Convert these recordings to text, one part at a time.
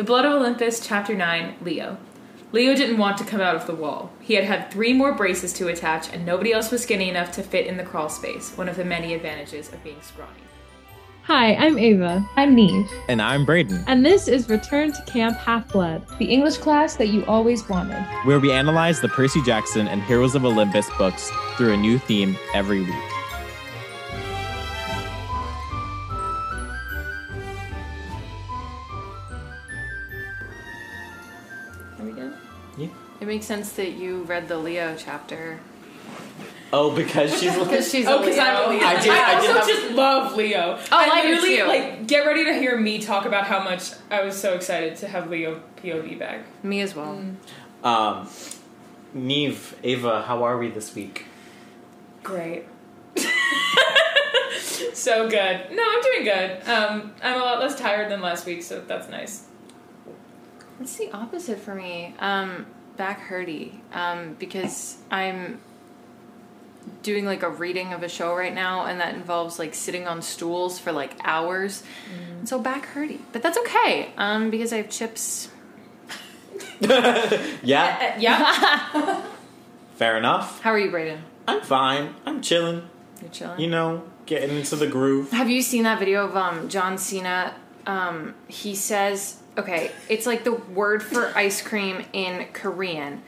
The Blood of Olympus, Chapter 9, Leo. Leo didn't want to come out of the wall. He had had three more braces to attach, and nobody else was skinny enough to fit in the crawl space, one of the many advantages of being scrawny. Hi, I'm Ava. I'm Neve. And I'm Braden, And this is Return to Camp Half Blood, the English class that you always wanted. where we analyze the Percy Jackson and Heroes of Olympus books through a new theme every week. Makes sense that you read the Leo chapter Oh, because she's because she's Oh, because Leo. I'm a Leo. I I, did- I also did have- just love Leo. Oh, I I do literally too. like get ready to hear me talk about how much I was so excited to have Leo POV back. Me as well. um, Neve, Ava, how are we this week? Great. so good. No, I'm doing good. Um, I'm a lot less tired than last week, so that's nice. It's the opposite for me. Um, back hurty. Um, because I'm doing like a reading of a show right now, and that involves like sitting on stools for like hours. And so back hurty, but that's okay. Um, because I have chips. Yeah, yeah. fair enough. How are you, Brayden? I'm fine. I'm chilling. You're chilling. You know, getting into the groove. Have you seen that video of um, John Cena? Um, he says, okay, it's like the word for ice cream in Korean.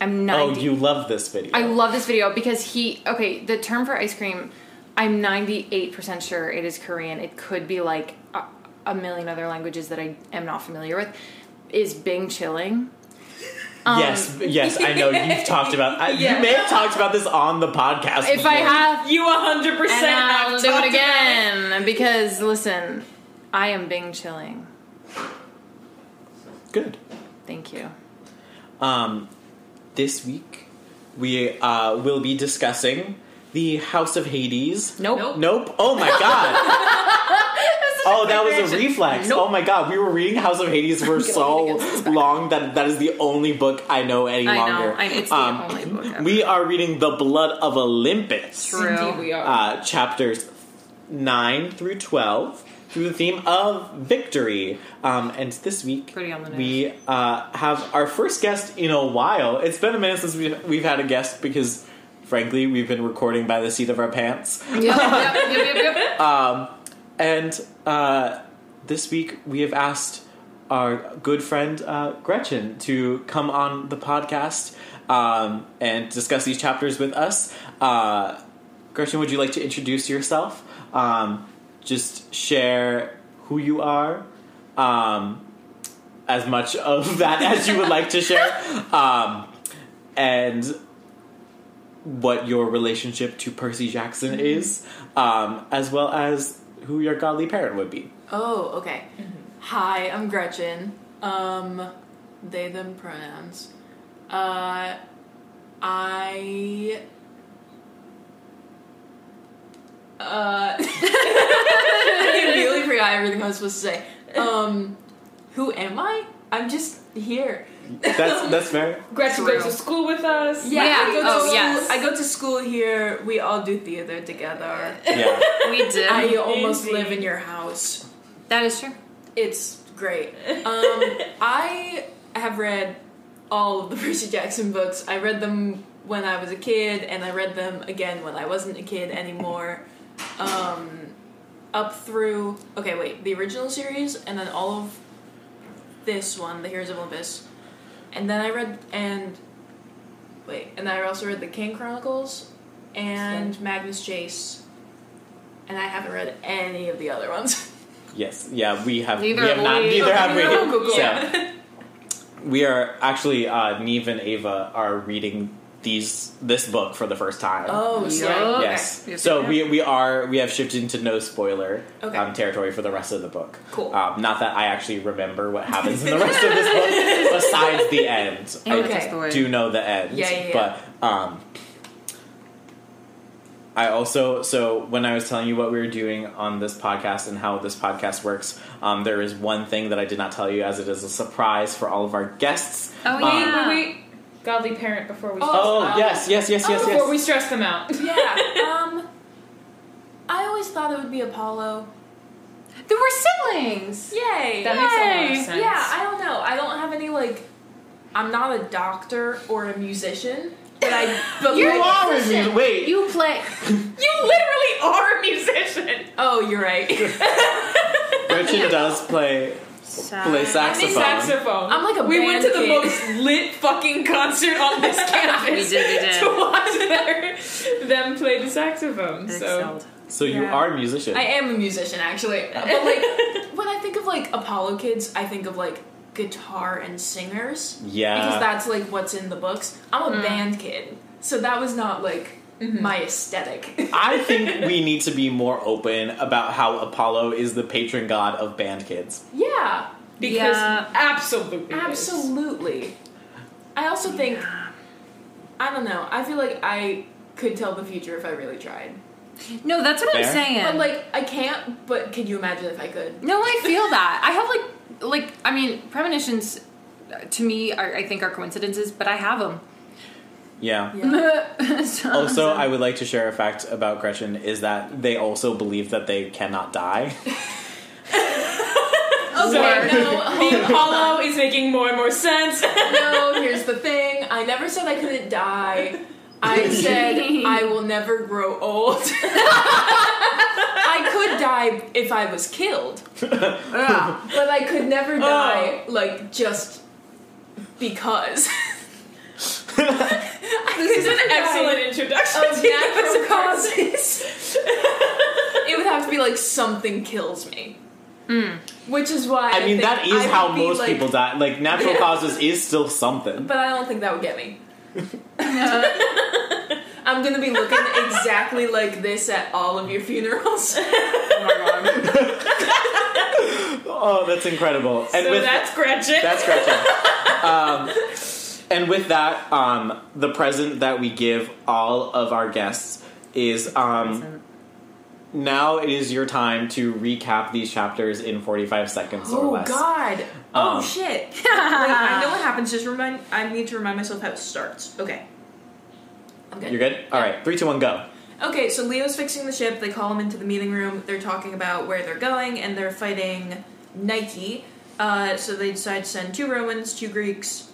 I'm not. Oh, you love this video. I love this video because he, okay, the term for ice cream, I'm 98% sure it is Korean. It could be like a, a million other languages that I am not familiar with. Is Bing chilling? Um, yes, yes, I know you've talked about. I, Yeah. You may have talked about this on the podcast. If I have, You 100% and I'll do it again because listen, I am Bing chilling. Good. Thank you. Um, this week we uh, will be discussing the House of Hades. Nope. Nope. Nope. Oh my god. Oh, that was a reflex. Nope. Oh my god, we were reading House of Hades for so long that that is the only book I know any I know. longer. I- it's the Um, only book ever. We are reading The Blood of Olympus, True. Indeed, we are. uh, chapters 9 through 12, through the theme of victory. Um, and this week, Pretty on the we uh, have our first guest in a while. It's been a minute since we've, we've had a guest because, frankly, we've been recording by the seat of our pants. Yep, yep, yep, yep, yep, yep. Um, and uh, this week we have asked our good friend uh, Gretchen to come on the podcast um, and discuss these chapters with us. Uh, Gretchen, would you like to introduce yourself? Um, just share who you are, um, as much of that as you would like to share, um, and what your relationship to Percy Jackson is, um, as well as who your godly parent would be. Oh, okay. Hi, I'm Gretchen. Um, they them pronouns. Uh, I. Uh, I immediately forgot everything I was supposed to say. Um, who am I? I'm just here. That's that's fair. Gretchen True. goes to school with us. Yeah, Yeah. I go to Oh, school. yes. I go to school here. We all do theater together. Yeah. We do. I almost Indeed. live in your house. that is true. It's great. Um, I have read all of the Percy Jackson books. I read them when I was a kid, and I read them again when I wasn't a kid anymore. Um, up through okay, wait, the original series, and then all of this one, the Heroes of Olympus, and then I read and wait, and then I also read the Kane Chronicles and Magnus Chase, and I haven't read any of the other ones. Yes. Yeah. We have. Neither we have have not. we. Neither Okay, have we. So, we are actually uh, Neve and Ava are reading these this book for the first time. Oh, sick. Yup. Yes. Okay. So we we are we have shifted into no spoiler Okay. um, territory for the rest of the book. Cool. Um, not that I actually remember what happens in the rest of this book besides the end. Okay. just the way- I do know the end. Yeah, yeah, yeah. But um, I also so when I was telling you what we were doing on this podcast and how this podcast works, um, there is one thing that I did not tell you as it is a surprise for all of our guests. Oh Um, yeah. Wait, wait. Godly parent before we stress them out. Oh Um, yes, yes, yes, yes, before we stress them out. Yeah. Um, I always thought it would be Apollo. There were siblings. Yay! That makes a lot of Yay. sense. yeah, I don't know. I don't have any like. I'm not a doctor or a musician, but I but You like- are a musician. Wait. You play. You literally are a musician. Oh, you're right. Gretchen does play play saxophone. Saxophone. I'm like a We went to band the kid. most lit fucking concert on this campus. We did, we did. To watch their, them play the saxophone. So Excelled. So you Yeah. are a musician. I am a musician actually, but like when I think of like Apollo kids, I think of like guitar and singers. Yeah. because that's like what's in the books. I'm a mm. band kid, so that was not like my aesthetic. I think we need to be more open about how Apollo is the patron god of band kids. yeah, because Yeah. absolutely, is. absolutely. I also think I don't know. I feel like I could tell the future if I really tried, No, that's what I'm Fair. saying. but like I can't. But can you imagine if I could? No, I feel that. I have like like I mean premonitions uh, to me are I think are coincidences, but I have them. Yeah. so, oh, Also, I would like to share a fact about Gretchen is that they also believe that they cannot die. Okay, no, The Apollo is making more and more sense. no, here's the thing. I never said I couldn't die. I said I will never grow old. I could die if I was killed, Yeah. but I could never oh. die like just because. This is an excellent introduction of to natural this causes. it would have to be like something kills me. Which is why I mean, think that is I how most like- people die. Like, natural Yeah. causes is still something. But I don't think that would get me. I'm gonna be looking exactly like this at all of your funerals. Oh my god. Oh, that's incredible. And So with that's Gretchen. That's Gretchen. um, and with that, um, the present that we give all of our guests is um, now it is your time to recap these chapters in 45 seconds or less. oh less. God! Oh Um, shit! Wait, I know what happens. Just remind. I need to remind myself how it starts. Okay. I'm good. You're good? All right, three, two, one, go. Okay, so Leo's fixing the ship. They call him into the meeting room. They're talking about where they're going, and they're fighting Nike. Uh, so they decide to send two Romans, two Greeks,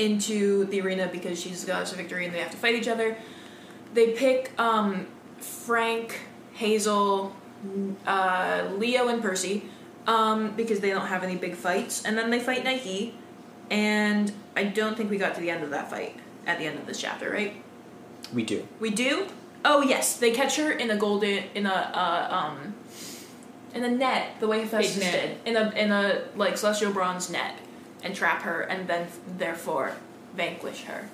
into the arena because she's the goddess of victory, and they have to fight each other. They pick um, Frank, Hazel, uh, Leo, and Percy um, because they don't have any big fights, and then they fight Nike. And I don't think we got to the end of that fight at the end of this chapter, right? We do. We do. Oh yes, they catch her in a golden in a uh, um in a net the way Hephaestus Big did in a in a like celestial bronze net and trap her and then therefore vanquish her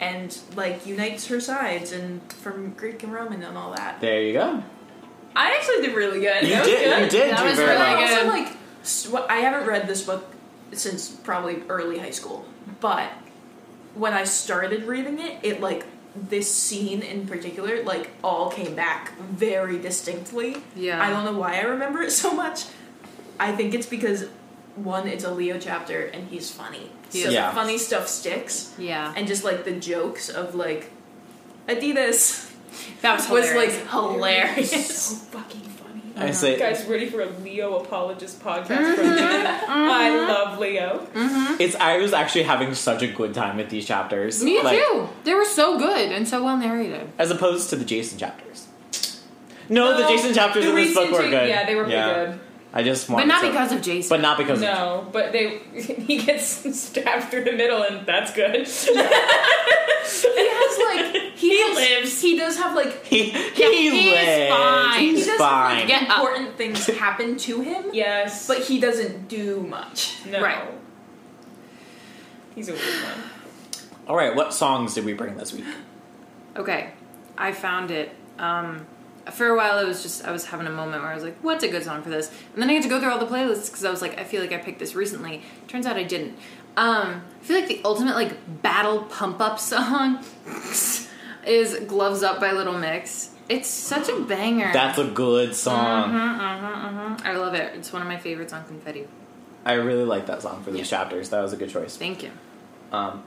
and like unites her sides and from Greek and Roman and all that. There you go. I actually did really good. You That was did. good. You did That do was very really well. also good. like I haven't read this book since probably early high school, but when I started reading it, it like this scene in particular like all came back very distinctly. Yeah. I don't know why I remember it so much. I think it's because one, it's a Leo chapter and he's funny. He so. Yeah. the funny stuff sticks. Yeah. And just like the jokes of like Adidas That was was hilarious. like hilarious. so fucking funny. I say, guys ready for a Leo apologist podcast mm-hmm. from me? Mm-hmm. I love Leo. Mm-hmm. it's. I was actually having such a good time with these chapters. Me Like, too. They were so good and so well narrated. As opposed to the Jason chapters. No, the Jason chapters the in this book were good. yeah, they were pretty good. I just want, But not to- because of Jason. But not because of No, but they he gets stabbed through the middle, and that's good. he has like he, He has- lives. He does have like he, Yeah, he he's lives. fine. he He's does fine. have Get like up. important things happen to him, yes, but he doesn't do much. no. Right. He's a weird one. All right, what songs did we bring this week? Okay, I found it. Um, for a while, it was just I was having a moment where I was like, "What's a good song for this?" And then I had to go through all the playlists because I was like, "I feel like I picked this recently." Turns out I didn't. Um, I feel like the ultimate like battle pump up song is "Gloves Up" by Little Mix. It's such a banger. That's a good song. I love it. It's one of my favorites on Confetti. I really like that song for these chapters. That was a good choice. Thank you. Um,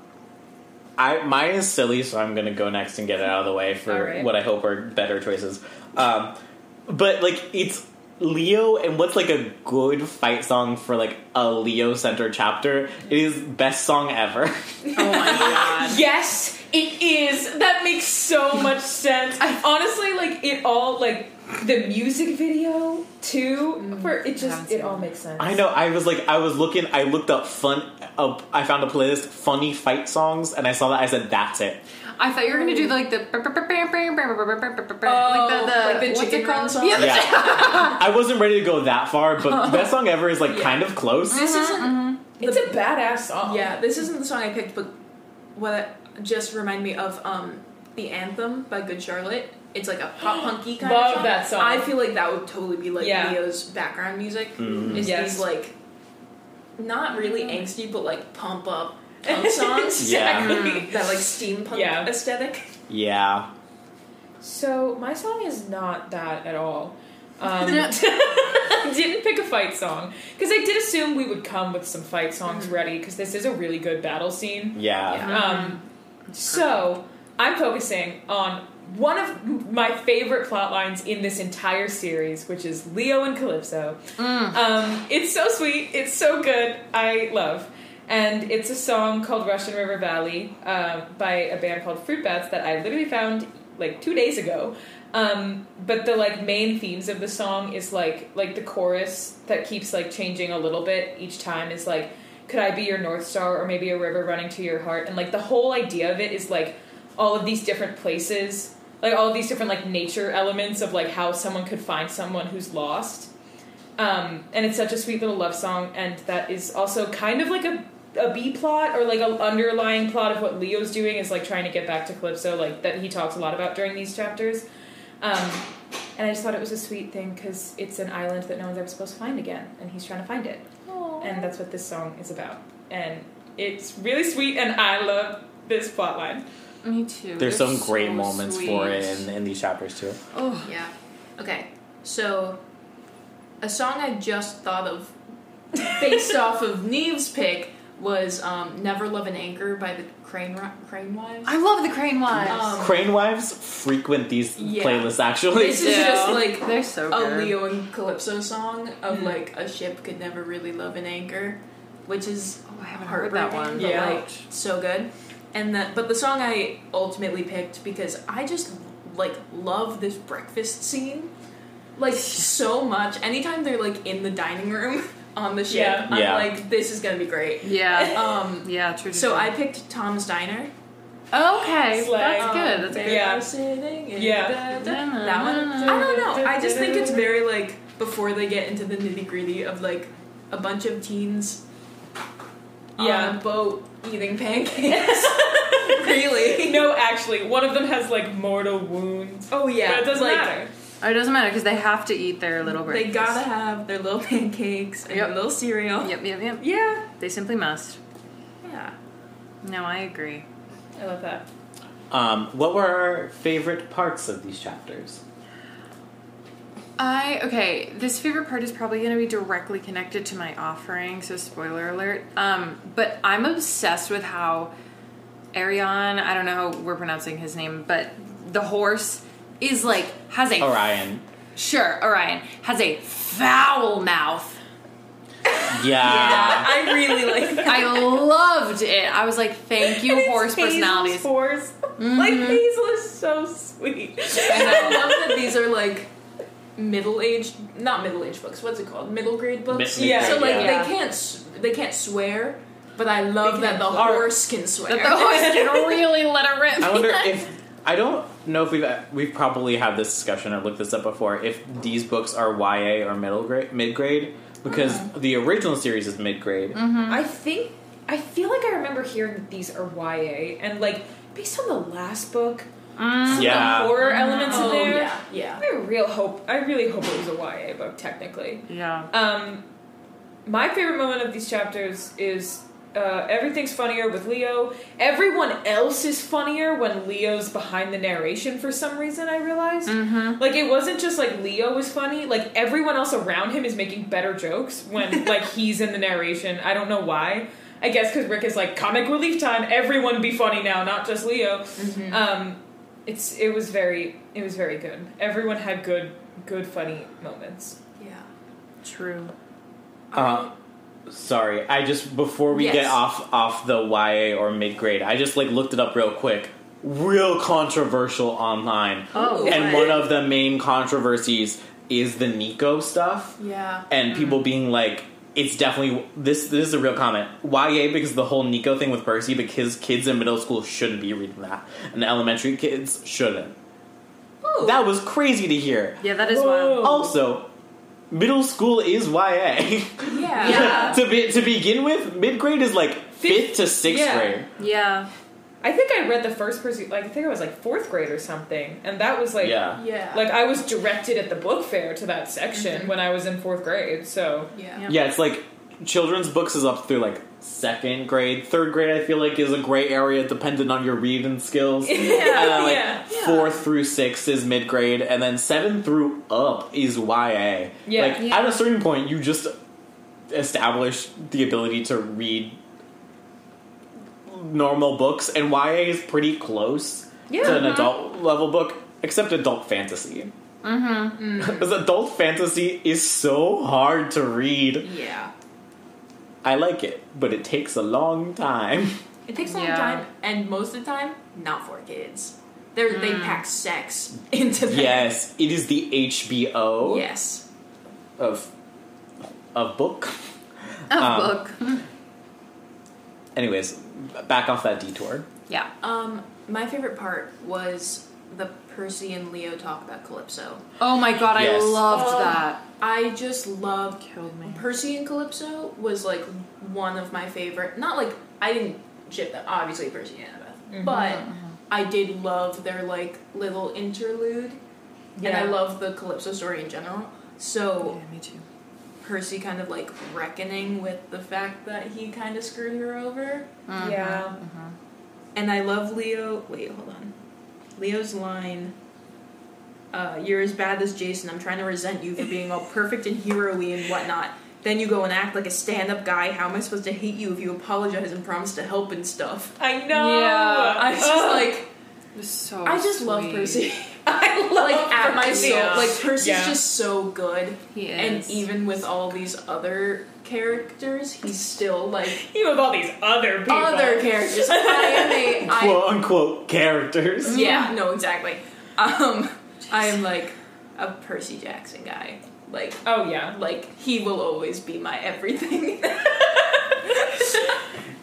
I mine is silly, so I'm gonna go next and get it out of the way for All right. what I hope are better choices. Um, but like it's Leo and what's like a good fight song for like a Leo center chapter? It is best song ever. Oh my god. Yes, it is. That makes so much sense. I Honestly, like it all like the music video too. For it just it all makes sense. I know. I was like, I was looking. I looked up fun. Up, I found a playlist funny fight songs, and I saw that. I said, "That's it." I thought you were gonna do like the like the the like the what's chicken it run called? song? Yeah, the Yeah, I wasn't ready to go that far, but best song ever is like Yeah. kind of close. This isn't. It's a badass song. Yeah, this isn't the song I picked, but what just reminded me of um the anthem by Good Charlotte. It's like a pop punky kind Love of song. that song. I feel like that would totally be like Yeah. Leo's background music. Mm. Is Yes. these like not really angsty, but like pump up punk songs. Yeah. Exactly. that like steampunk Yeah. aesthetic. Yeah, So my song is not that at all. Um, didn't pick a fight song because I did assume we would come with some fight songs ready because this is a really good battle scene. yeah. Yeah. Um, so I'm focusing on one of my favorite plot lines in this entire series, which is Leo and Calypso. Um, it's so sweet. It's so good. I love. And it's a song called Russian River Valley uh, by a band called Fruit Bats that I literally found like two days ago. Um, but the like main themes of the song is like like the chorus that keeps like changing a little bit each time is like could I be your north star or maybe a river running to your heart and like the whole idea of it is like all of these different places like all of these different like nature elements of like how someone could find someone who's lost um, and it's such a sweet little love song and that is also kind of like a a B plot or like an underlying plot of what Leo's doing is like trying to get back to Calypso, like that he talks a lot about during these chapters. Um, and I just thought it was a sweet thing because it's an island that no one's ever supposed to find again, and he's trying to find it. And that's what this song is about. And it's really sweet, and I love this plot line. Me too. There's They're some great moments sweet. for it in, in these chapters too. Oh, Yeah. Okay. So, a song I just thought of, based off of Neve's pick, was um, "Never Love an Anchor" by the Crane Ri- Crane Wives. I love the Crane Wives. Um, Crane wives frequent these Yeah. playlists actually. This is just like They're so a good. Leo and Calypso song of Mhm. like a ship could never really love an anchor, which is Oh, I haven't heard that heartbreaking, one. but Yeah. like so good. And that, but the song I ultimately picked because I just like love this breakfast scene, like so much. Anytime they're like in the dining room on the ship, Yeah. I'm Yeah. like, this is gonna be great. Yeah. Um, yeah, true. so I picked Tom's Diner. Okay, Slay. that's Um, good. That's they good. Yeah. are sitting in Yeah. the- that one. I don't know. I just think it's very like before they get into the nitty gritty of like a bunch of teens Yeah. on a boat eating pancakes. really? No, actually, one of them has like mortal wounds. Oh yeah. but it doesn't like, matter. Oh, it doesn't matter because they have to eat their little breakfast. They gotta have their little pancakes and Yep. their little cereal. Yep, yep, yep. Yeah, They simply must. Yeah. No, I agree. I love that. Um, what were our favorite parts of these chapters? I okay. This favorite part is probably going to be directly connected to my offering, so spoiler alert. Um, but I'm obsessed with how Arion. I don't know how we're pronouncing his name, but the horse is like has a Orion. sure Orion has a foul mouth. Yeah. Yeah, I really like that. I loved it. I was like, thank you, And horse Hazel's personalities. Horse. Like Hazel is so sweet. And I love that these are like middle aged, not middle aged books. What's it called? Middle grade books. Mid- Yeah. So like Yeah. they can't they can't swear, but I love that the bark. horse can swear. That the horse can really let it rip. I wonder if I don't know if we've we've probably had this discussion or looked this up before. If these books are YA or middle grade, mid grade, because mm-hmm. the original series is mid grade. Mm-hmm. I think I feel like I remember hearing that these are YA, and like based on the last book, some Yeah. the horror elements in oh there. yeah, yeah. I real hope. I really hope it was a YA book. Technically, yeah. um, my favorite moment of these chapters is. Uh, everything's funnier with Leo. Everyone else is funnier when Leo's behind the narration for some reason, I realized. Mm-hmm. Like, it wasn't just like Leo was funny, like, everyone else around him is making better jokes when, like, he's in the narration. I don't know why. I guess because Rick is like, comic relief time, everyone be funny now, not just Leo. Um, it's it was very it was very good. Everyone had good good funny moments. Yeah. True. Uh, sorry, I just before we Yes. get off off the YA or mid grade, I just like looked it up real quick. Real controversial online, Oh, and what? one of the main controversies is the Nico stuff, Yeah. and people being like, "It's definitely this." This is a real comment. YA because the whole Nico thing with Percy, because kids in middle school shouldn't be reading that, and elementary kids shouldn't. Ooh. That was crazy to hear. Yeah, that is Whoa. wild. Also, middle school is YA. yeah. Yeah. to be to begin with, mid grade is like fifth to sixth yeah. grade. Yeah. I think I read the first person like I think I was like fourth grade or something, and that was like, Yeah. Yeah. like I was directed at the book fair to that section mm-hmm. when I was in fourth grade. So yeah. Yeah. Yeah, it's like children's books is up through like second grade. Third grade, I feel like, is a gray area dependent on your reading skills. and then, like, yeah. Fourth through six is mid grade, and then seven through up is YA. Yeah. Like Yeah. at a certain point, you just establish the ability to read normal books, and YA is pretty close Yeah. to an adult level book, except adult fantasy. Mm-hmm. Because adult fantasy is so hard to read. Yeah. I like it, but it takes a long time. It takes a long Yeah. time, and most of the time, not for kids. They're, They Mm. pack sex into that. yes, it is the HBO Yes. of a book. A Um, book. Anyways, back off that detour. Yeah. Um, my favorite part was the Percy and Leo talk about Calypso. Oh my god, Yes. I loved Oh. that. I just loved Killed me. Percy and Calypso was like one of my favorite. Not like I didn't ship them, obviously Percy and Annabeth, mm-hmm, but mm-hmm. I did love their like little interlude, and I love the Calypso story in general. So me too. Percy kind of like reckoning with the fact that he kind of screwed her over, yeah. and I love Leo. Wait, hold on. Leo's line. Uh, you're as bad as Jason. I'm trying to resent you for being all perfect and hero-y and whatnot. Then you go and act like a stand-up guy. How am I supposed to hate you if you apologize and promise to help and stuff? I know. Yeah, I was just Ugh. like, It was so I just love. Percy. I love like at my Percy. soul, like Percy's Yeah. just so good. He is. And even with all these other characters, he's still like Even with all these other people. other characters. I am a I Quote unquote characters. Yeah, no, exactly. Um, I am like a Percy Jackson guy. Like, Oh yeah. like he will always be my everything.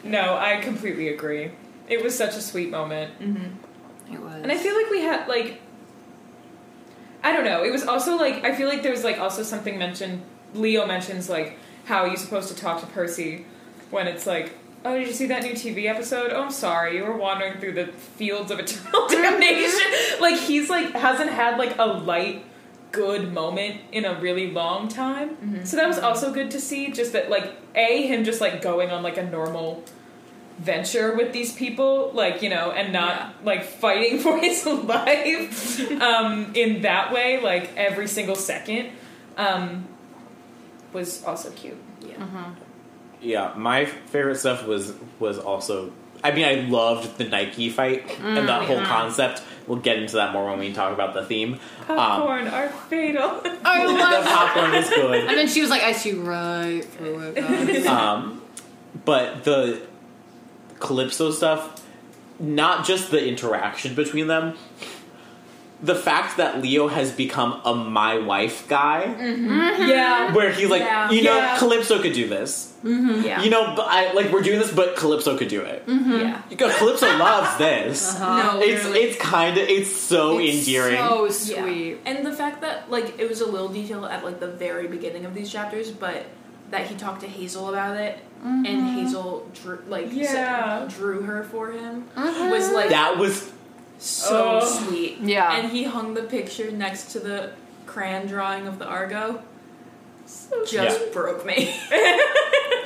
No, I completely agree. It was such a sweet moment. It was. And I feel like we had like I don't know. It was also like I feel like there was like also something mentioned Leo mentions like how you're supposed to talk to Percy when it's like, Oh, did you see that new TV episode? Oh I'm sorry, you were wandering through the fields of eternal damnation. like he's like hasn't had like a light good moment in a really long time. Mm-hmm. So that was mm-hmm. also good to see, just that like A, him just like going on like a normal venture with these people, like, you know, and not Yeah. like fighting for his life um, in that way, like every single second, um, was also cute. yeah. Yeah, my favorite stuff was was also. I mean, I loved the Nike fight and that whole concept. We'll get into that more when we talk about the theme. Um, Popcorn are fatal. I the love popcorn is good. And then she was like, I see right through it. um, but the Calypso stuff, not just the interaction between them, the fact that Leo has become a my wife guy, mm-hmm. yeah. Mm-hmm. where he's like, Yeah. you know, Yeah. Calypso could do this. Mm-hmm. Yeah. You know, but I like we're doing this, but Calypso could do it. yeah. Because Calypso loves this. Uh-huh. No, It's literally. it's kind of it's so It's endearing. So Yeah. sweet. And the fact that like it was a little detail at like the very beginning of these chapters, but that he talked to Hazel about it, mm-hmm. and Hazel drew like Yeah. said- drew her for him mm-hmm. was like that was so Oh. sweet. Yeah. And he hung the picture next to the crayon drawing of the Argo. Just Yeah. broke me.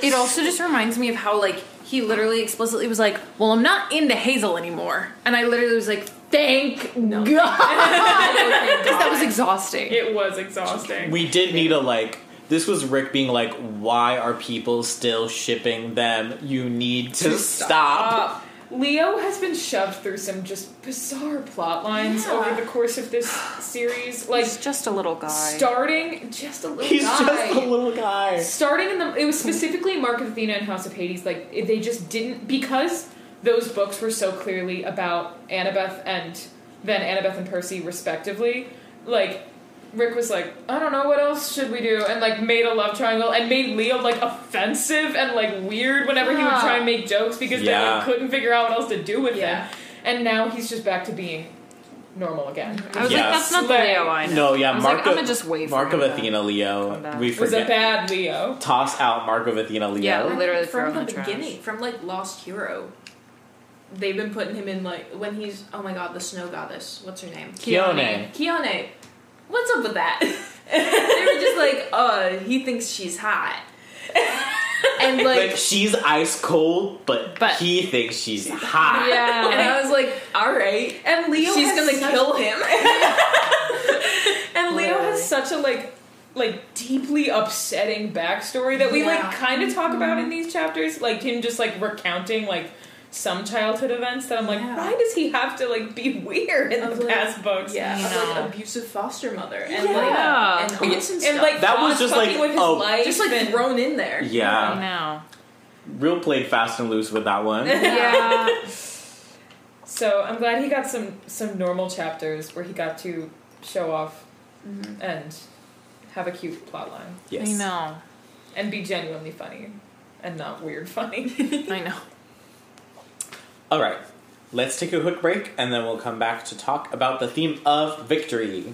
It also just reminds me of how like he literally explicitly was like, "Well, I'm not into Hazel anymore," and I literally was like, "Thank No. God," Thank because that was exhausting. It was exhausting. we did need a like. This was Rick being like, "Why are people still shipping them? You need to stop." Leo has been shoved through some just bizarre plot lines Yeah. over the course of this series. Like He's just a little guy. starting just a little He's guy. just a little guy. starting in the it was specifically Mark of Athena and House of Hades. Like they just didn't because those books were so clearly about Annabeth and then Annabeth and Percy respectively. Like Rick was like, I don't know what else should we do, and like made a love triangle and made Leo like offensive and like weird whenever he would try and ah. make jokes because they Yeah. like, couldn't figure out what else to do with Yeah. him. And now he's just back to being normal again. I was Yeah. like, that's not the Slay. Leo I know. No, yeah, I was Mark like, of, I'm gonna just wait for Mark him of Athena Leo. back. We It was a bad Leo. Toss out Mark of Athena Leo. Yeah, literally from the, the beginning, from like Lost Hero. They've been putting him in like when he's oh my god the snow goddess what's her name Khione Khione. What's up with that? they were just like, uh, he thinks she's hot. and like, Like she's ice cold, but, But- he thinks she's hot. Yeah. and I was like, all right. And Leo She's has gonna such- kill him. And Leo Literally. has such a like like deeply upsetting backstory that we Yeah. like kind of talk about in these chapters, like him just like recounting like some childhood events that I'm like, Yeah. why does he have to like be weird in Of, the like- past books? yeah, I of, know. like abusive foster mother and Yeah. like and aunts and And stuff. like That was just, like, with his oh, life just like and- thrown in there. Yeah. now. Real played fast and loose with that one. Yeah. So I'm glad he got some some normal chapters where he got to show off Mm-hmm. and have a cute plot line yes. I know. and be genuinely funny and not weird funny. I know. All right. Let's take a quick break and then we'll come back to talk about the theme of victory.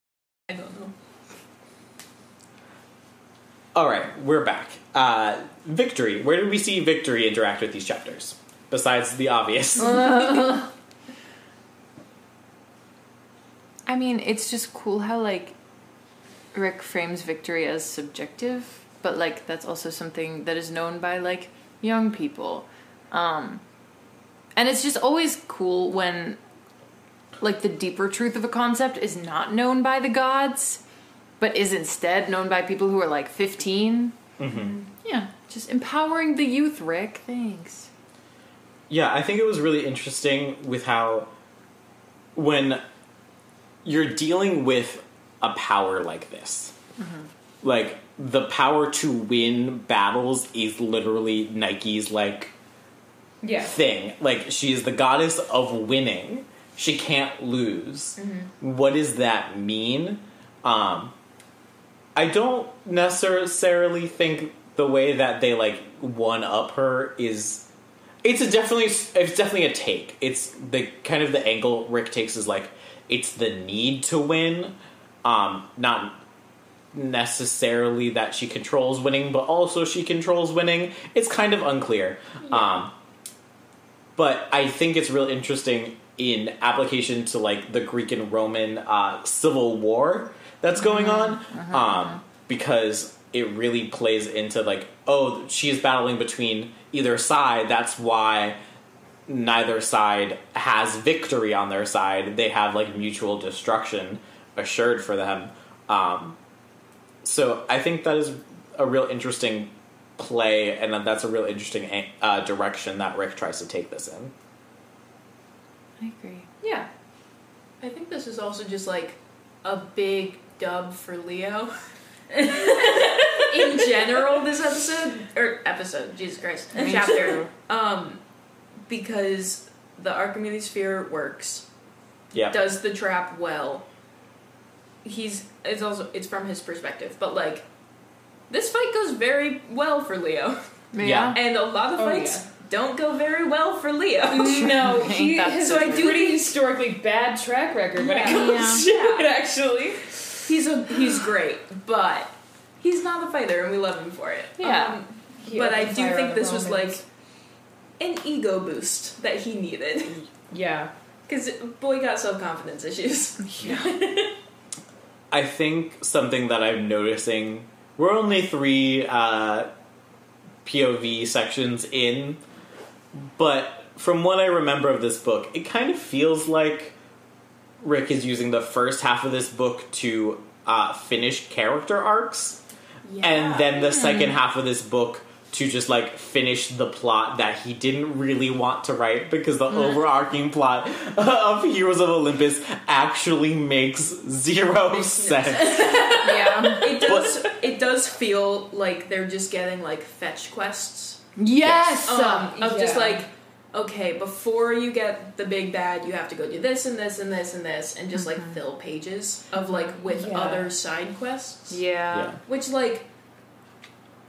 I don't know. All right, we're back. Uh, victory. Where did we see victory interact with these chapters? Besides the obvious. I mean, it's just cool how like Rick frames victory as subjective, but like that's also something that is known by like young people. Um and it's just always cool when like the deeper truth of a concept is not known by the gods, but is instead known by people who are like 15. Mm-hmm. Yeah, just empowering the youth, Rick. Thanks. Yeah, I think it was really interesting with how when you're dealing with a power like this, like the power to win battles is literally Nike's like yeah. thing. Like she is the goddess of winning. She can't lose. What does that mean? Um I don't necessarily think the way that they like one up her is it's a definitely it's definitely a take. It's the kind of the angle Rick takes is like it's the need to win, um, not necessarily that she controls winning, but also she controls winning. It's kind of unclear. Um, but I think it's real interesting in application to like the Greek and Roman uh, civil war that's going on, um, because it really plays into like, oh, she's battling between either side. That's why neither side has victory on their side. They have like mutual destruction assured for them. Um, so I think that is a real interesting play, and that's a real interesting uh, direction that Rick tries to take this in. I agree. Yeah. I think this is also just like a big dub for Leo. In general, this episode or episode, Jesus Christ, Me chapter, um, because the Archimedes sphere works, Yeah, does the trap well. He's it's also it's from his perspective, but like this fight goes very well for Leo, Yeah. and a lot of Oh, fights yeah. Don't go very well for Leo. No, he That's has so a true. pretty historically bad track record when it Yeah. comes Yeah. to it, actually. he's a he's great, but he's not a fighter, and we love him for it. Yeah. Um, but I do think this was like an ego boost that he needed Yeah. because boy got self confidence issues. Yeah. I think something that I'm noticing. We're only three uh, POV sections in, but from what I remember of this book, it kind of feels like Rick is using the first half of this book to uh, finish character arcs, and then the second half of this book to just like finish the plot that he didn't really want to write because the overarching plot of Heroes of Olympus actually makes zero sense. Yeah. It does. it does feel like they're just getting like fetch quests. Yes. Um, of just like, okay, before you get the big bad, you have to go do this and this and this and this, and just like fill pages of like with Yeah. other side quests. yeah. Yeah. Which like,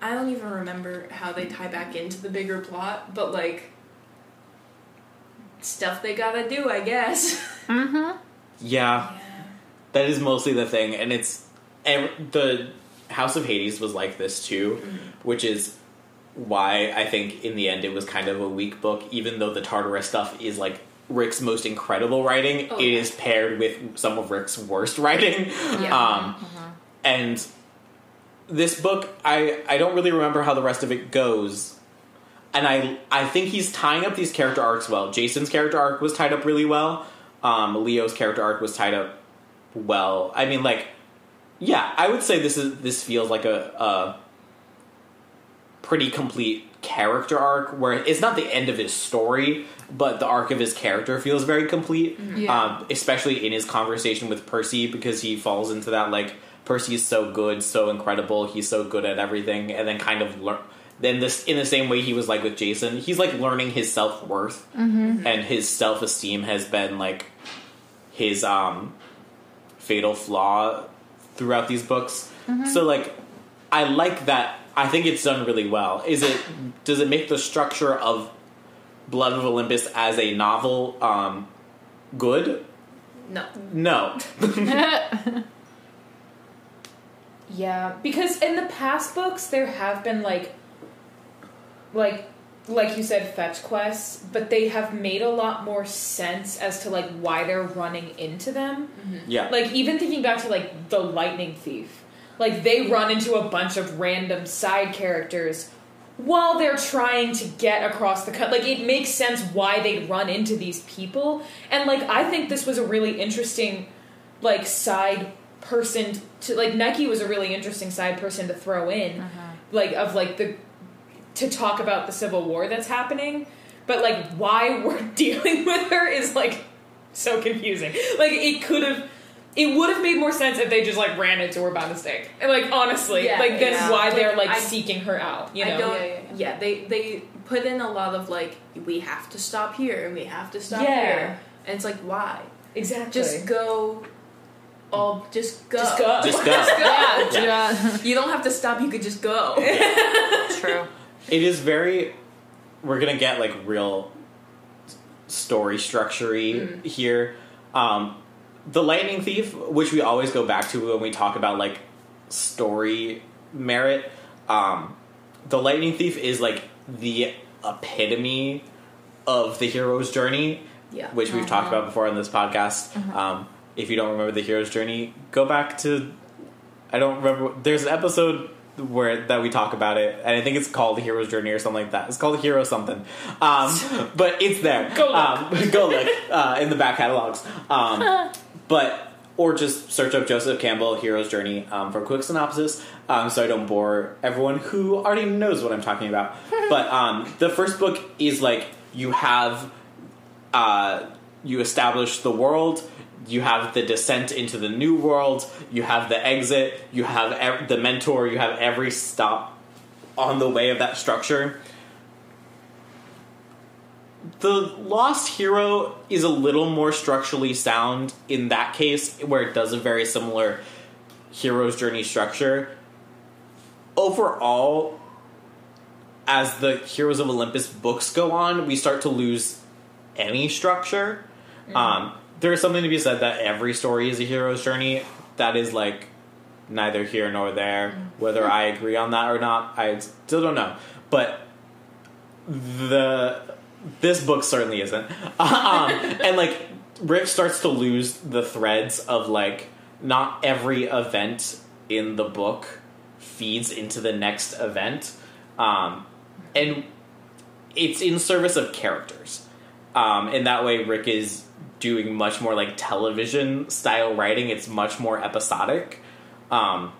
I don't even remember how they tie back into the bigger plot, but like. Stuff they gotta do, I guess. Mm-hmm. Yeah, that is mostly the thing, and it's ev- the House of Hades was like this too, which is why I think in the end it was kind of a weak book, even though the Tartarus stuff is like Rick's most incredible writing. Oh, it yeah. is paired with some of Rick's worst writing, Yeah. um, and this book I I don't really remember how the rest of it goes. And I I think he's tying up these character arcs well. Jason's character arc was tied up really well. Um, Leo's character arc was tied up well. I mean, like, yeah, I would say this is this feels like a, a pretty complete character arc where it's not the end of his story, but the arc of his character feels very complete. Yeah. Um, especially in his conversation with Percy because he falls into that like Percy is so good, so incredible, he's so good at everything, and then kind of learn. Then this, in the same way he was like with Jason, he's like learning his self worth and his self esteem has been like his um fatal flaw throughout these books. So like I like that I think it's done really well. Is it does it make the structure of Blood of Olympus as a novel um good? no. No. Yeah, because in the past books there have been like like like you said fetch quests, but they have made a lot more sense as to like why they're running into them. yeah. Like even thinking back to like the lightning thief. Like they run into a bunch of random side characters while they're trying to get across the cut. Like it makes sense why they'd run into these people. And like I think this was a really interesting like side person to like Nike was a really interesting side person to throw in. Uh-huh. Like of like the to talk about the civil war that's happening. But like why we're dealing with her is like so confusing. Like it could have it would have made more sense if they just like ran into her by mistake. And like honestly, Yeah, like that's yeah. why they're Like, like I- seeking her out, you know. I don't. Yeah, Yeah, yeah, yeah. they they put in a lot of like we have to stop here and we have to stop Yeah. here, and it's like why? Exactly. Just go. All just go. Just go. Just go. yeah. Yeah. yeah. You don't have to stop. You could just go. True. It is very. We're gonna get like real story structure here. Um, the Lightning Thief, which we always go back to when we talk about like story merit. Um, the Lightning Thief is like the epitome of the hero's journey, Yeah. which we've talked about before on this podcast. Um, if you don't remember the hero's journey, go back to. I don't remember. There's an episode where that we talk about it, and I think it's called the hero's journey or something like that. It's called Hero something, um, but it's there. Go look. Um, go look uh, in the back catalogs. But or just search up Joseph Campbell Hero's Journey um, for a quick synopsis, um, so I don't bore everyone who already knows what I'm talking about. but um, the first book is like you have uh, you establish the world. You have the descent into the new world. You have the exit. You have ev- the mentor. You have every stop on the way of that structure. The Lost Hero is a little more structurally sound in that case, where it does a very similar hero's journey structure. Overall, as the Heroes of Olympus books go on, we start to lose any structure. Um, there is something to be said that every story is a hero's journey. That is like neither here nor there. Whether I agree on that or not, I still don't know. But the this book certainly isn't. um, and like Rick starts to lose the threads of like not every event in the book feeds into the next event, um, and it's in service of characters. Um, in that way, Rick is doing much more like television style writing. It's much more episodic. Um,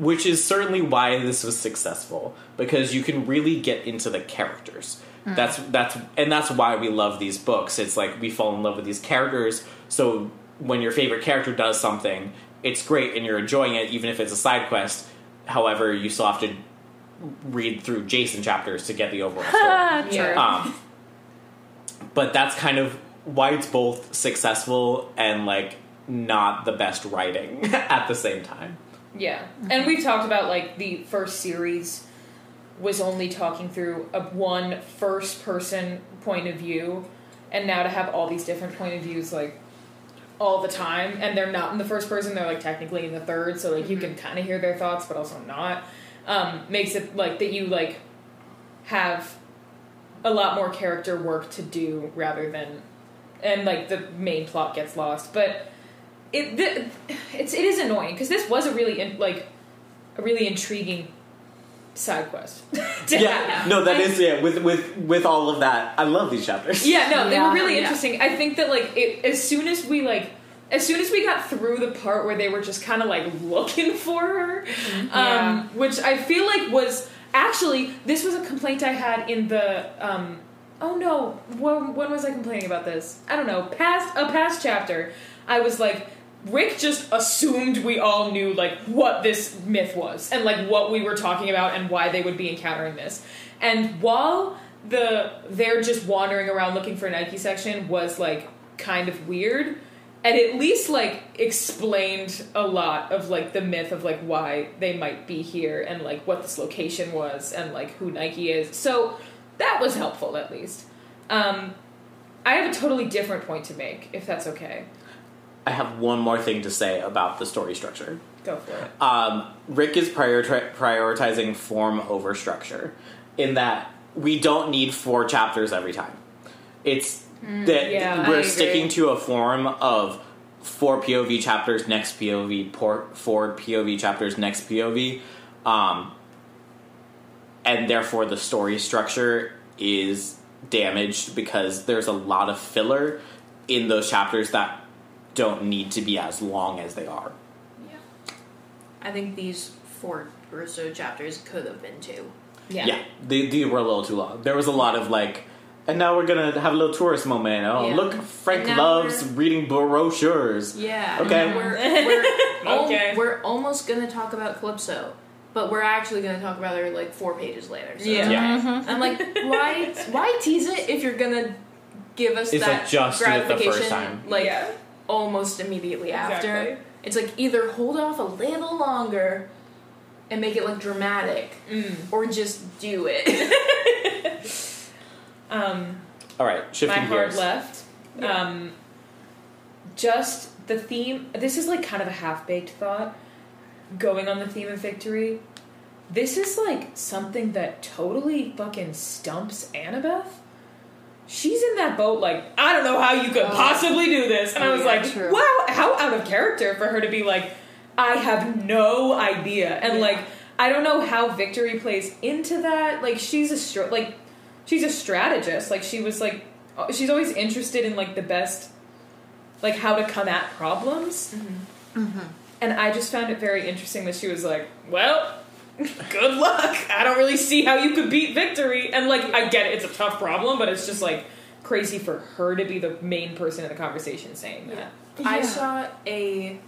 which is certainly why this was successful because you can really get into the characters. That's that's and that's why we love these books. It's like we fall in love with these characters. So when your favorite character does something, it's great and you're enjoying it, even if it's a side quest. However, you still have to read through Jason chapters to get the overall story. Yeah. Um, but that's kind of why it's both successful and like not the best writing at the same time. Yeah, and we've talked about like the first series was only talking through a one first person point of view, and now to have all these different point of views like all the time, and they're not in the first person; they're like technically in the third, so like you can kind of hear their thoughts, but also not. Um, makes it like that you like have a lot more character work to do rather than and like the main plot gets lost, but it th- it's it is annoying because this was a really in, like a really intriguing side quest. to Yeah, have. no, that I- is yeah. With with with all of that, I love these chapters. Yeah, no, they Yeah. were really Yeah. interesting. I think that like it, as soon as we like as soon as we got through the part where they were just kind of like looking for her, um, which I feel like was actually this was a complaint I had in the um, oh no when, when was I complaining about this? I don't know past a past chapter. I was like Rick just assumed we all knew like what this myth was and like what we were talking about and why they would be encountering this. And while the they're just wandering around looking for a Nike section was like kind of weird and at least like explained a lot of like the myth of like why they might be here and like what this location was and like who Nike is. So that was helpful at least. Um I have a totally different point to make if that's okay. I have one more thing to say about the story structure. Go for it. Um, Rick is priori- prioritizing form over structure, in that we don't need four chapters every time. It's that yeah, we're sticking to a form of four POV chapters, next POV, por- four POV chapters, next POV, um, and therefore the story structure is damaged because there's a lot of filler in those chapters that don't need to be as long as they are. Yeah. I think these four or so chapters could have been two. Yeah. Yeah, they, they were a little too long. There was a lot of like, and now we're gonna have a little tourist moment. Oh, Yeah. look, Frank loves reading brochures. Yeah. Okay. We're we're, al- Okay. we're almost gonna talk about Calypso, but we're actually gonna talk about her like four pages later. So Yeah. Yeah. I'm like, why why tease it if you're gonna give us It's that like just do it the gratification first time. like Yeah. Almost immediately after? Exactly. It's like either hold off a little longer and make it look dramatic, Mm. or just do it. Um All right, my shifting hard gears. left. Um, just the theme. This is like kind of a half baked thought. Going on the theme of victory. This is like something that totally fucking stumps Annabeth. She's in that boat, like, I don't know how you could possibly do this. And I Oh, was yeah, like, true. wow, how out of character for her to be like, I have no idea. And Yeah. like, I don't know how victory plays into that. Like, she's a str- like, she's a strategist. Like, she was like, uh, she's always interested in like the best, like how to come at problems. And I just found it very interesting that she was like, well, good luck. I don't really see how you could beat victory. And like, I get it, it's a tough problem, but it's just like crazy for her to be the main person in the conversation saying that. I Yeah. saw a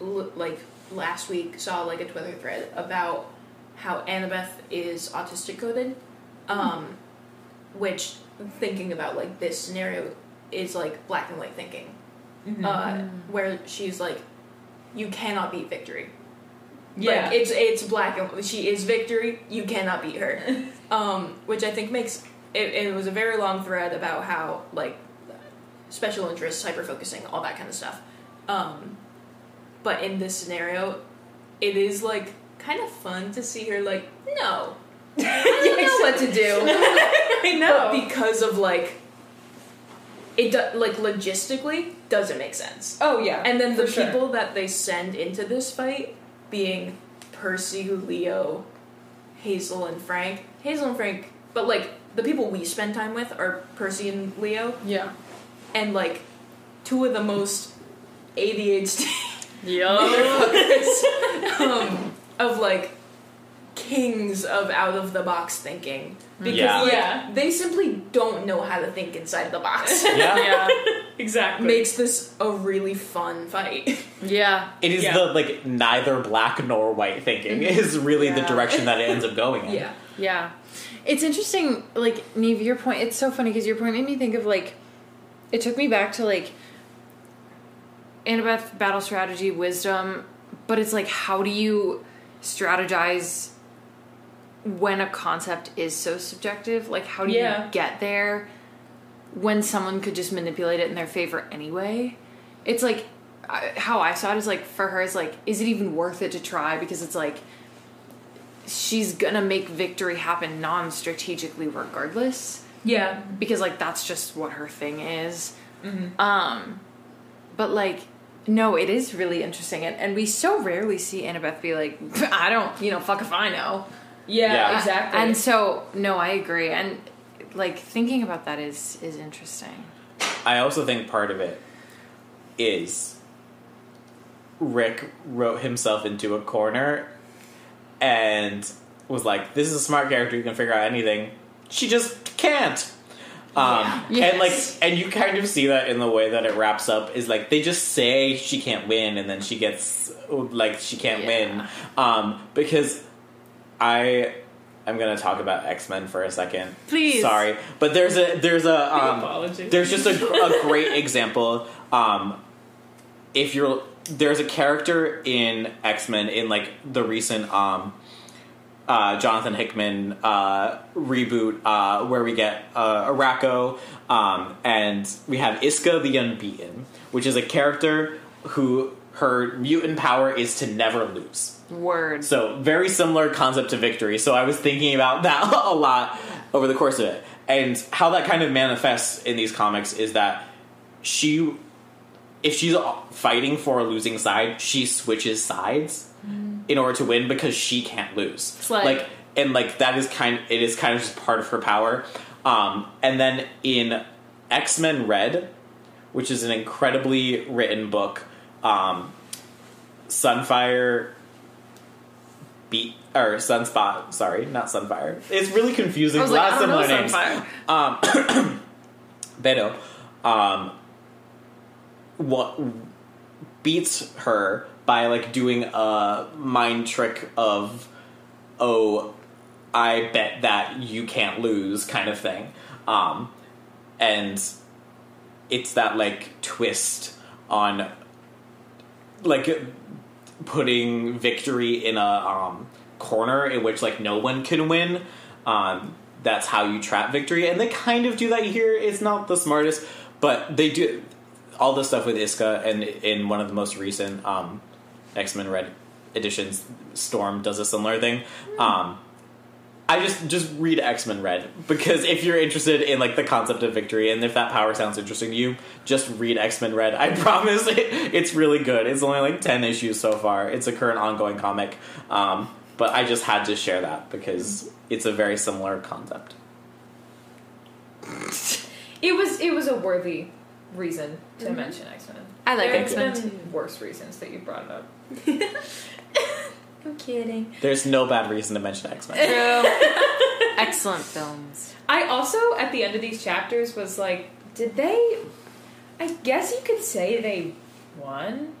like last week saw like a Twitter thread about how Annabeth is autistic coded, um, which thinking about like this scenario is like black and white thinking, uh, where she's like, you cannot beat victory. Yeah. Like it's it's black and she is victory. You cannot beat her, um, which I think makes it, it was a very long thread about how like special interests, hyper focusing, all that kind of stuff. Um, but in this scenario, it is like kind of fun to see her like no, I don't know what to do. I know. but because of like it do, like logistically doesn't make sense. oh yeah, And then the sure. people that they send into this fight being Percy, Leo, Hazel, and Frank. Hazel and Frank, but like the people we spend time with are Percy and Leo, Yeah. and like two of the most ADHD motherfuckers um, of like kings of out of the box thinking. Hmm. Because Yeah. like, Yeah. they simply don't know how to think inside the box. Yeah. yeah. exactly. Makes this a really fun fight. Yeah. It is Yeah. the like neither black nor white thinking mm-hmm. is really the direction that it ends up going in. yeah. Yeah. It's interesting, like, Neve, your point, it's so funny because your point made me think of, like, it took me back to, like, Annabeth battle strategy, wisdom, but it's like, how do you strategize when a concept is so subjective? Like, how do Yeah. you get there when someone could just manipulate it in their favor anyway? It's like, I- how I saw it is like, for her, it's like, is it even worth it to try? Because it's like, she's gonna make victory happen non-strategically regardless yeah, because like that's just what her thing is um but like no it is really interesting and, and we so rarely see annabeth be like i don't you know fuck if i know yeah, Yeah. exactly. and so no i agree and like thinking about that is is interesting I also think part of it is Rick wrote himself into a corner and was like, "This is a smart character who can figure out anything." She just can't. Um, Yeah. and like, and you kind of see that in the way that it wraps up. Is like they just say she can't win, and then she gets like she can't Yeah. win. Um, because I, I'm gonna talk about X Men for a second. Please. sorry, but there's a there's a um, there's just a, a great example. Um, if you're there's a character in X Men in like the recent um, uh, Jonathan Hickman uh, reboot uh, where we get uh, Arakko um, and we have Isca the Unbeaten, which is a character who her mutant power is to never lose. Words So very similar concept to victory. So I was thinking about that a lot over the course of it, and how that kind of manifests in these comics is that she, if she's fighting for a losing side, she switches sides in order to win because she can't lose. Like and like that is kind. It is kind of just part of her power. Um, and then in X Men Red, which is an incredibly written book, um, Sunfire beat or Sunspot. Sorry, not Sunfire. It's really confusing. Like, Lots don't of know names. Um, Beto, um, what beats her by like doing a mind trick of, oh, I bet that you can't lose kind of thing, um, and it's that like twist on like putting victory in a um, corner in which like no one can win. Um, that's how you trap victory, and they kind of do that here. It's not the smartest, but they do all the stuff with Isca, and in one of the most recent um, X Men Red editions, Storm does a similar thing. Um, I just just read X Men Red because if you're interested in like the concept of victory and if that power sounds interesting to you, just read X Men Red. I promise it, it's really good. It's only like ten issues so far. It's a current ongoing comic, um, but I just had to share that because it's a very similar concept. it was it was a worthy reason to mention X Men. I like X-Men been worse reasons that you brought it up. I'm kidding. There's no bad reason to mention X Men. True. excellent films I also at the end of these chapters was like, did they? I guess you could say they won,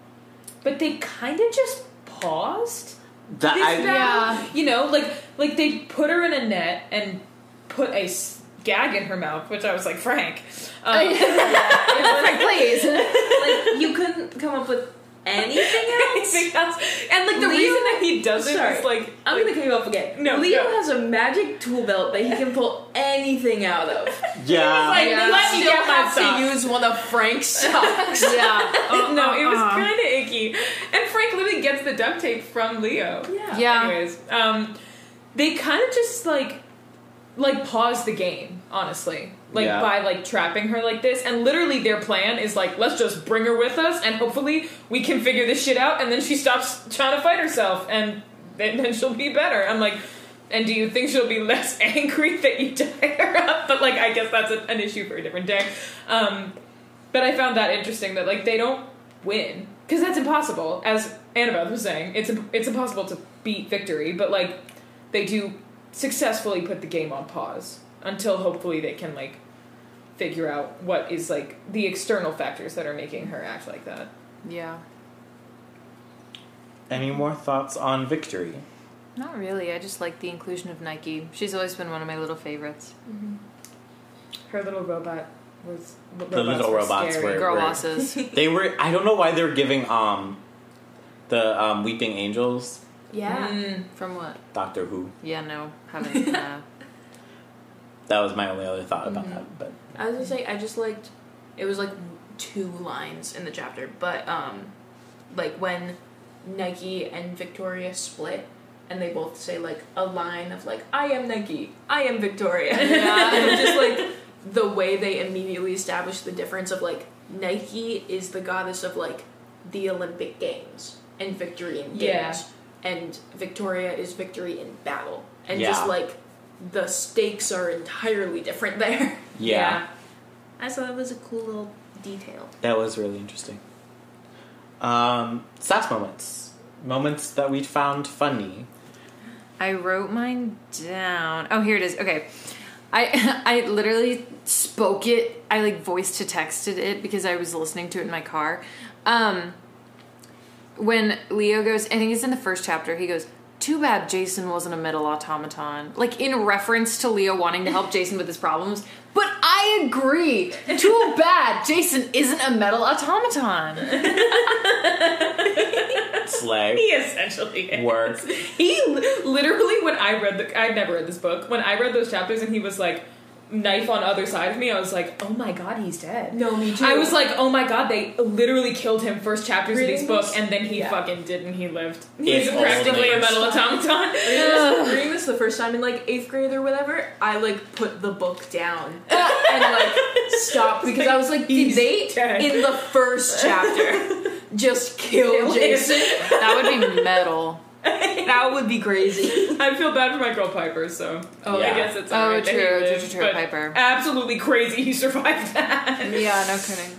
but they kind of just paused. That this I, battle. You know, like like they put her in a net and put a s- gag in her mouth, which I was like, Frank. Um, please Like you couldn't come up with anything else. anything else. And like the Leo- reason that he doesn't Sorry. is like I'm gonna cut you off again. No, Leo go. has a magic tool belt that he can pull anything out of. yeah. like, Yeah. let me Still get my have sock. to use one of Frank's socks. yeah no, it was Uh-uh. kind of icky. And Frank literally gets the duct tape from Leo. Yeah. Yeah. Anyways, um, they kind of just like like pause the game, honestly. Like Yeah. by like trapping her like this. And literally their plan is like, let's just bring her with us and hopefully we can figure this shit out and then she stops trying to fight herself and then, she'll be better. I'm like, and do you think she'll be less angry that you tied her up? But like I guess that's a, an issue for a different day. Um but I found that interesting that like they don't win because that's impossible. As Annabeth was saying, it's it's impossible to beat victory, but like they do successfully put the game on pause until hopefully they can like figure out what is like the external factors that are making her act like that. Yeah. Any more thoughts on victory? Not really. I just like the inclusion of Nike. She's always been one of my little favorites. Her little robot was The little robots scary. were- Girl Right. bosses. They were. I don't know why they're giving um the um, Weeping Angels Yeah. Mm. From what? Doctor Who. Yeah, no, haven't. Uh, That was my only other thought about that. But I was gonna say I just liked it was like two lines in the chapter, but um like when Nike and Victoria split and they both say like a line of like I am Nike, I am Victoria. Yeah. and just like the way they immediately established the difference of like Nike is the goddess of like the Olympic Games and victory in games. Yeah. And Victoria is victory in battle. And Yeah. just like the stakes are entirely different there. yeah, I thought it was a cool little detail. that was really interesting. Um, sass moments, moments that we found funny. I wrote mine down. Oh, here it is. Okay. I I literally spoke it. I like voice to texted it because I was listening to it in my car. Um when Leo goes, I think it's in the first chapter, he goes, Too bad Jason wasn't a metal automaton. Like in reference to Leo wanting to help Jason with his problems. But I agree. Too bad Jason isn't a metal automaton. Slay. He essentially is. Work. He literally, when I read the, I've never read this book. When I read those chapters and he was like, knife on other side of me, I was like, oh my god, he's dead. No, me too. I was like, oh my god, they literally killed him first chapters Reading of these books, and then he yeah. fucking didn't. He lived. If He's practically a metal automaton. reading this the first time in like eighth grade or whatever, I like put the book down and like stopped because I was like, did they dead. in the first chapter just kill Kill him. Jason? That would be metal. that would be crazy. I feel bad for my girl Piper, so oh, Yeah. I guess it's Oh, alright that he true, true, true, but Piper. Absolutely crazy, he survived that. Yeah, no kidding.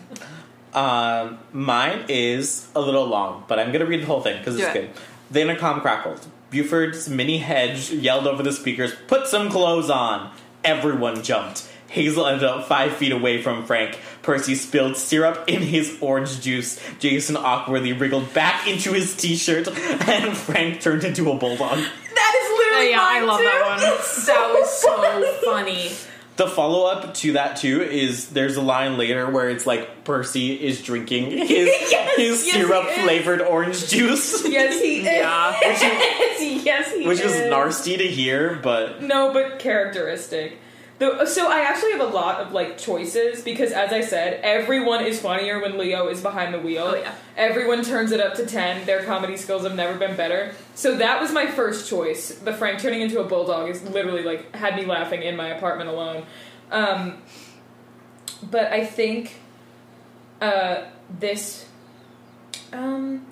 Um, mine is a little long, but I'm gonna read the whole thing because it's it. good. The intercom crackled. Buford's mini hedge yelled over the speakers, "Put some clothes on!" Everyone jumped. Hazel ended up five feet away from Frank. Percy spilled syrup in his orange juice. Jason awkwardly wriggled back into his t-shirt, and Frank turned into a bulldog. That is literally Oh, yeah, I love too. that one. That was so funny. The follow up to that too is there's a line later where it's like Percy is drinking his his yes, syrup flavored orange juice, yes, he is. Yeah. yes, he which is. Which is nasty to hear, but No, but characteristic. The, so I actually have a lot of like choices because, as I said, everyone is funnier when Leo is behind the wheel. Oh, yeah. Everyone turns it up to ten. Their comedy skills have never been better. So that was my first choice. The Frank turning into a bulldog is literally like had me laughing in my apartment alone. Um, but I think uh, this. Um,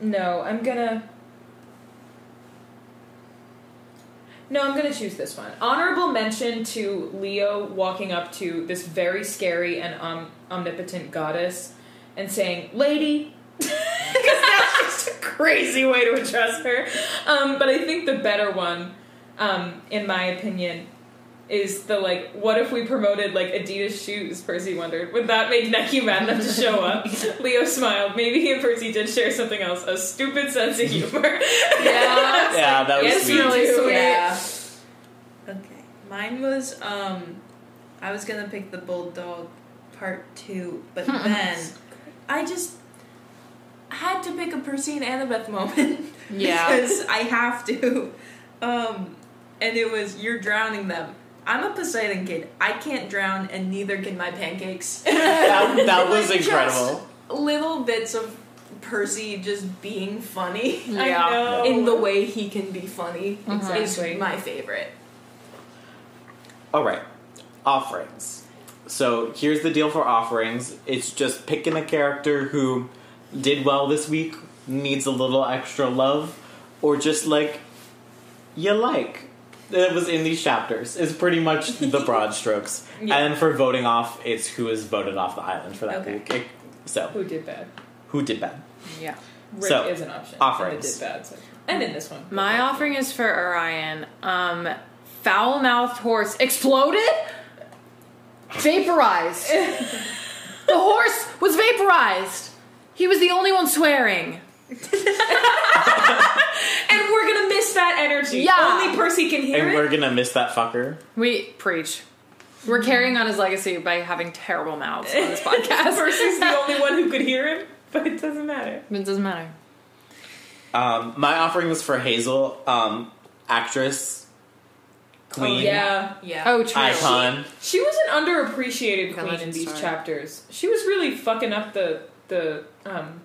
no, I'm gonna. No, I'm gonna choose this one. Honorable mention to Leo walking up to this very scary and um, omnipotent goddess and saying, "Lady," because that's just a crazy way to address her. Um, but I think the better one, um, in my opinion, is the like, "What if we promoted like Adidas shoes?" Percy wondered. Would that make Nike mad enough to show up? Leo smiled. Maybe he and Percy did share something else: a stupid sense of humor. Yeah. yeah, that was Yes, sweet. really sweet. Yeah. Okay. Mine was um I was gonna pick the bulldog part two, but then I just had to pick a Percy and Annabeth moment. Yeah. because I have to. Um and it was you're drowning them. I'm a Poseidon kid. I can't drown and neither can my pancakes. That, that was Like, incredible. little bits of Percy just being funny. Yeah. I know. In the way he can be funny mm-hmm. Exactly. is my favorite. All right, offerings. So here's the deal for offerings. It's just picking a character who did well this week, needs a little extra love, or just like you like. That was in these chapters. Is pretty much the broad strokes. Yeah. And for voting off, it's who is voted off the island for that Okay. week. It- so Who did bad? who did bad? Yeah. Rick So, is an option. offerings. And it did bad. So. And in this one. My offering is for Arion. Um, foul mouthed horse exploded, vaporized. the horse was vaporized. He was the only one swearing. And we're gonna miss that energy. Yeah. Only Percy can hear And it. we're gonna miss that fucker. We preach. We're carrying on his legacy by having terrible mouths on this podcast. Percy's the only one who could hear him, but it doesn't matter. It doesn't matter. Um, my offering was for Hazel, um, actress, queen, Yeah. Yeah. Oh, true. icon. She was an underappreciated Okay, queen legend in these story. chapters. She was really fucking up the the um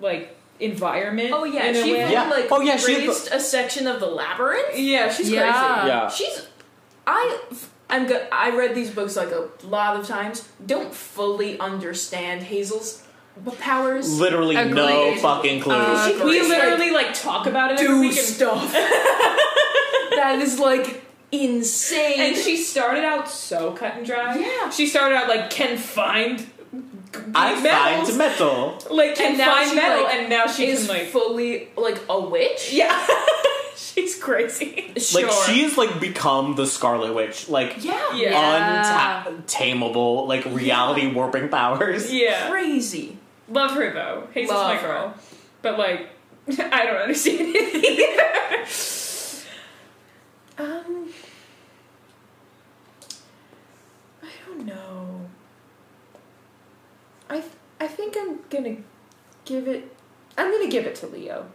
like environment. Oh yeah, she way. Yeah. like Oh, yeah, she had raised a section of the labyrinth. Yeah, she's Yeah. crazy. Yeah. She's I I'm good. I read these books like a lot of times. Don't fully understand Hazel's powers. Literally no fucking clue. Uh, We literally like talk about it every do week. Stuff. that is like insane. and she started out so cut and dry. Yeah. She started out like can find I metals. find metal. like can And now find she, metal like, and now she is can like fully like a witch. Yeah. she's crazy. Sure. Like she's like become the Scarlet Witch. Like yeah. Yeah. untamable, like reality warping powers. Yeah. Crazy. Love her though. Hazel's Love my her. girl. But like I don't understand it either. um I don't know. I I think I'm gonna give it I'm gonna give it to Leo.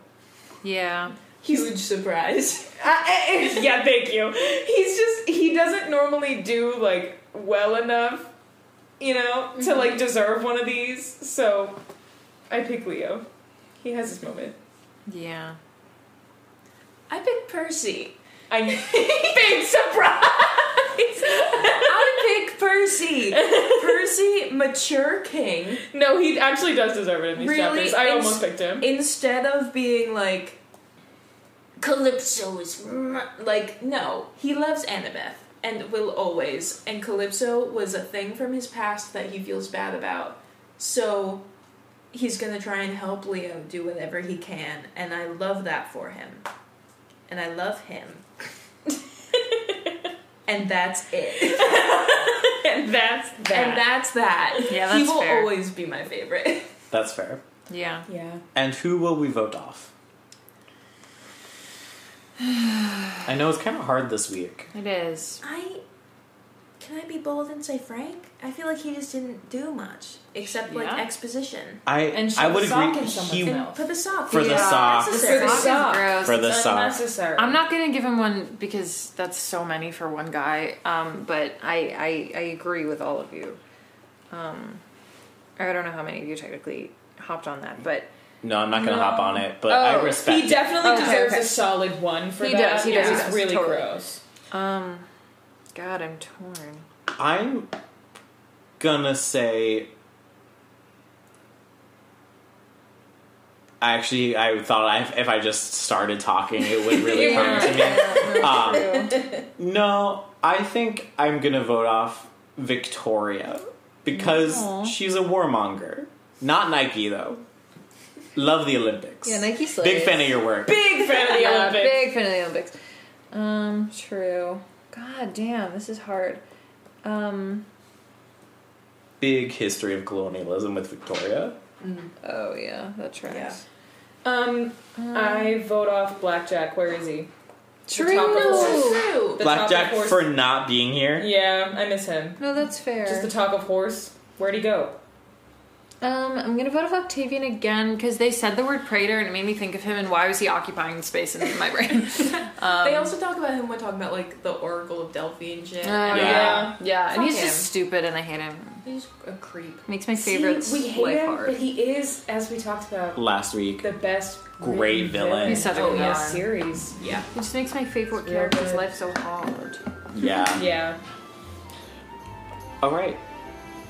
Yeah. Huge surprise. I- uh, I- eh, eh, yeah, thank you. He's just he doesn't normally do like well enough, you know, to mm-hmm. like deserve one of these. So I pick Leo. He has his moment. Yeah. I pick Percy. I big surprise. I picked Percy. Percy, mature king. no, he actually does deserve it in these Really? chapters. I almost picked him. Instead of being like Calypso is like no, he loves Annabeth and will always. And Calypso was a thing from his past that he feels bad about. So he's gonna try and help Leo do whatever he can, and I love that for him. And I love him. and that's it. and that's that. And that's that. Yeah, that's he will fair. always be my favorite. That's fair. Yeah. yeah. And who will we vote off? I know it's kind of hard this week. It is. I can I be bold and say Frank? I feel like he just didn't do much except like Yeah. exposition. I And I would a sock agree. in someone's He mouth. And put the sock For the Yeah. sock. Necessary. For the sock. gross. for the It's sock. unnecessary. I'm not gonna give him one because that's so many for one guy. Um, but I, I I agree with all of you. Um, I don't know how many of you technically hopped on that, but No, I'm not gonna No. hop on it, but I Oh, respect. He definitely Okay, deserves okay. a solid one for He that. does, he It does, was he does, really totally. gross. um, God, I'm torn. I'm gonna say. I actually, I thought I, if I just started talking, it would really come to me. Um, no, I think I'm gonna vote off Victoria because Aw. she's a warmonger. Not Nike though. Love the Olympics. Yeah, Nike Big fan of your work. Big fan of the Olympics. big fan of the Olympics. Um, true. God damn, this is hard. Um, Big history of colonialism with Victoria. oh yeah, that tracks. Um, I vote off Blackjack. Where is he? True. top of horse. True. The Blackjack top of horse. for not being here. Yeah, I miss him. No, that's fair. Just the talk of horse. Where'd he go? Um, I'm gonna vote off Octavian again because they said the word praetor and it made me think of him and why was he occupying space in my brain? Um, they also talk about him when talking about like the Oracle of Delphi and shit. Oh, And, Yeah. yeah, yeah, and he's him. just stupid and I hate him. He's a creep. Makes my favorite See, we hate him, hard. but he is, as we talked about, Last week. the best. Great villain. He's such a oh, yeah, series. Yeah. It just makes my favorite Yeah, character's good. life so hard. Yeah. Yeah. All right.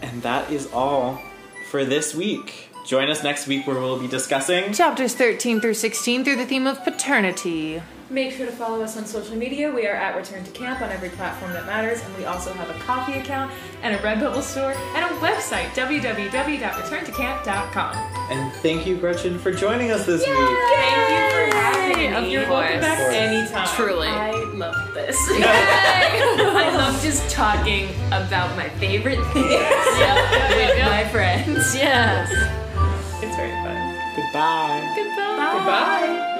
And that is all for this week. Join us next week where we'll be discussing. Chapters 13 through 16 through the theme of paternity. Make sure to follow us on social media. We are at Return to Camp on every platform that matters, and we also have a Ko-fi account and a Redbubble store and a website, www.returntocamp.com. And thank you, Gretchen, for joining us this week. Thank you for having me. You're Of welcome back Of course. anytime. Truly. I love this. I love just talking about my favorite things with my friends. Yes. it's very fun. Goodbye. Goodbye. Goodbye.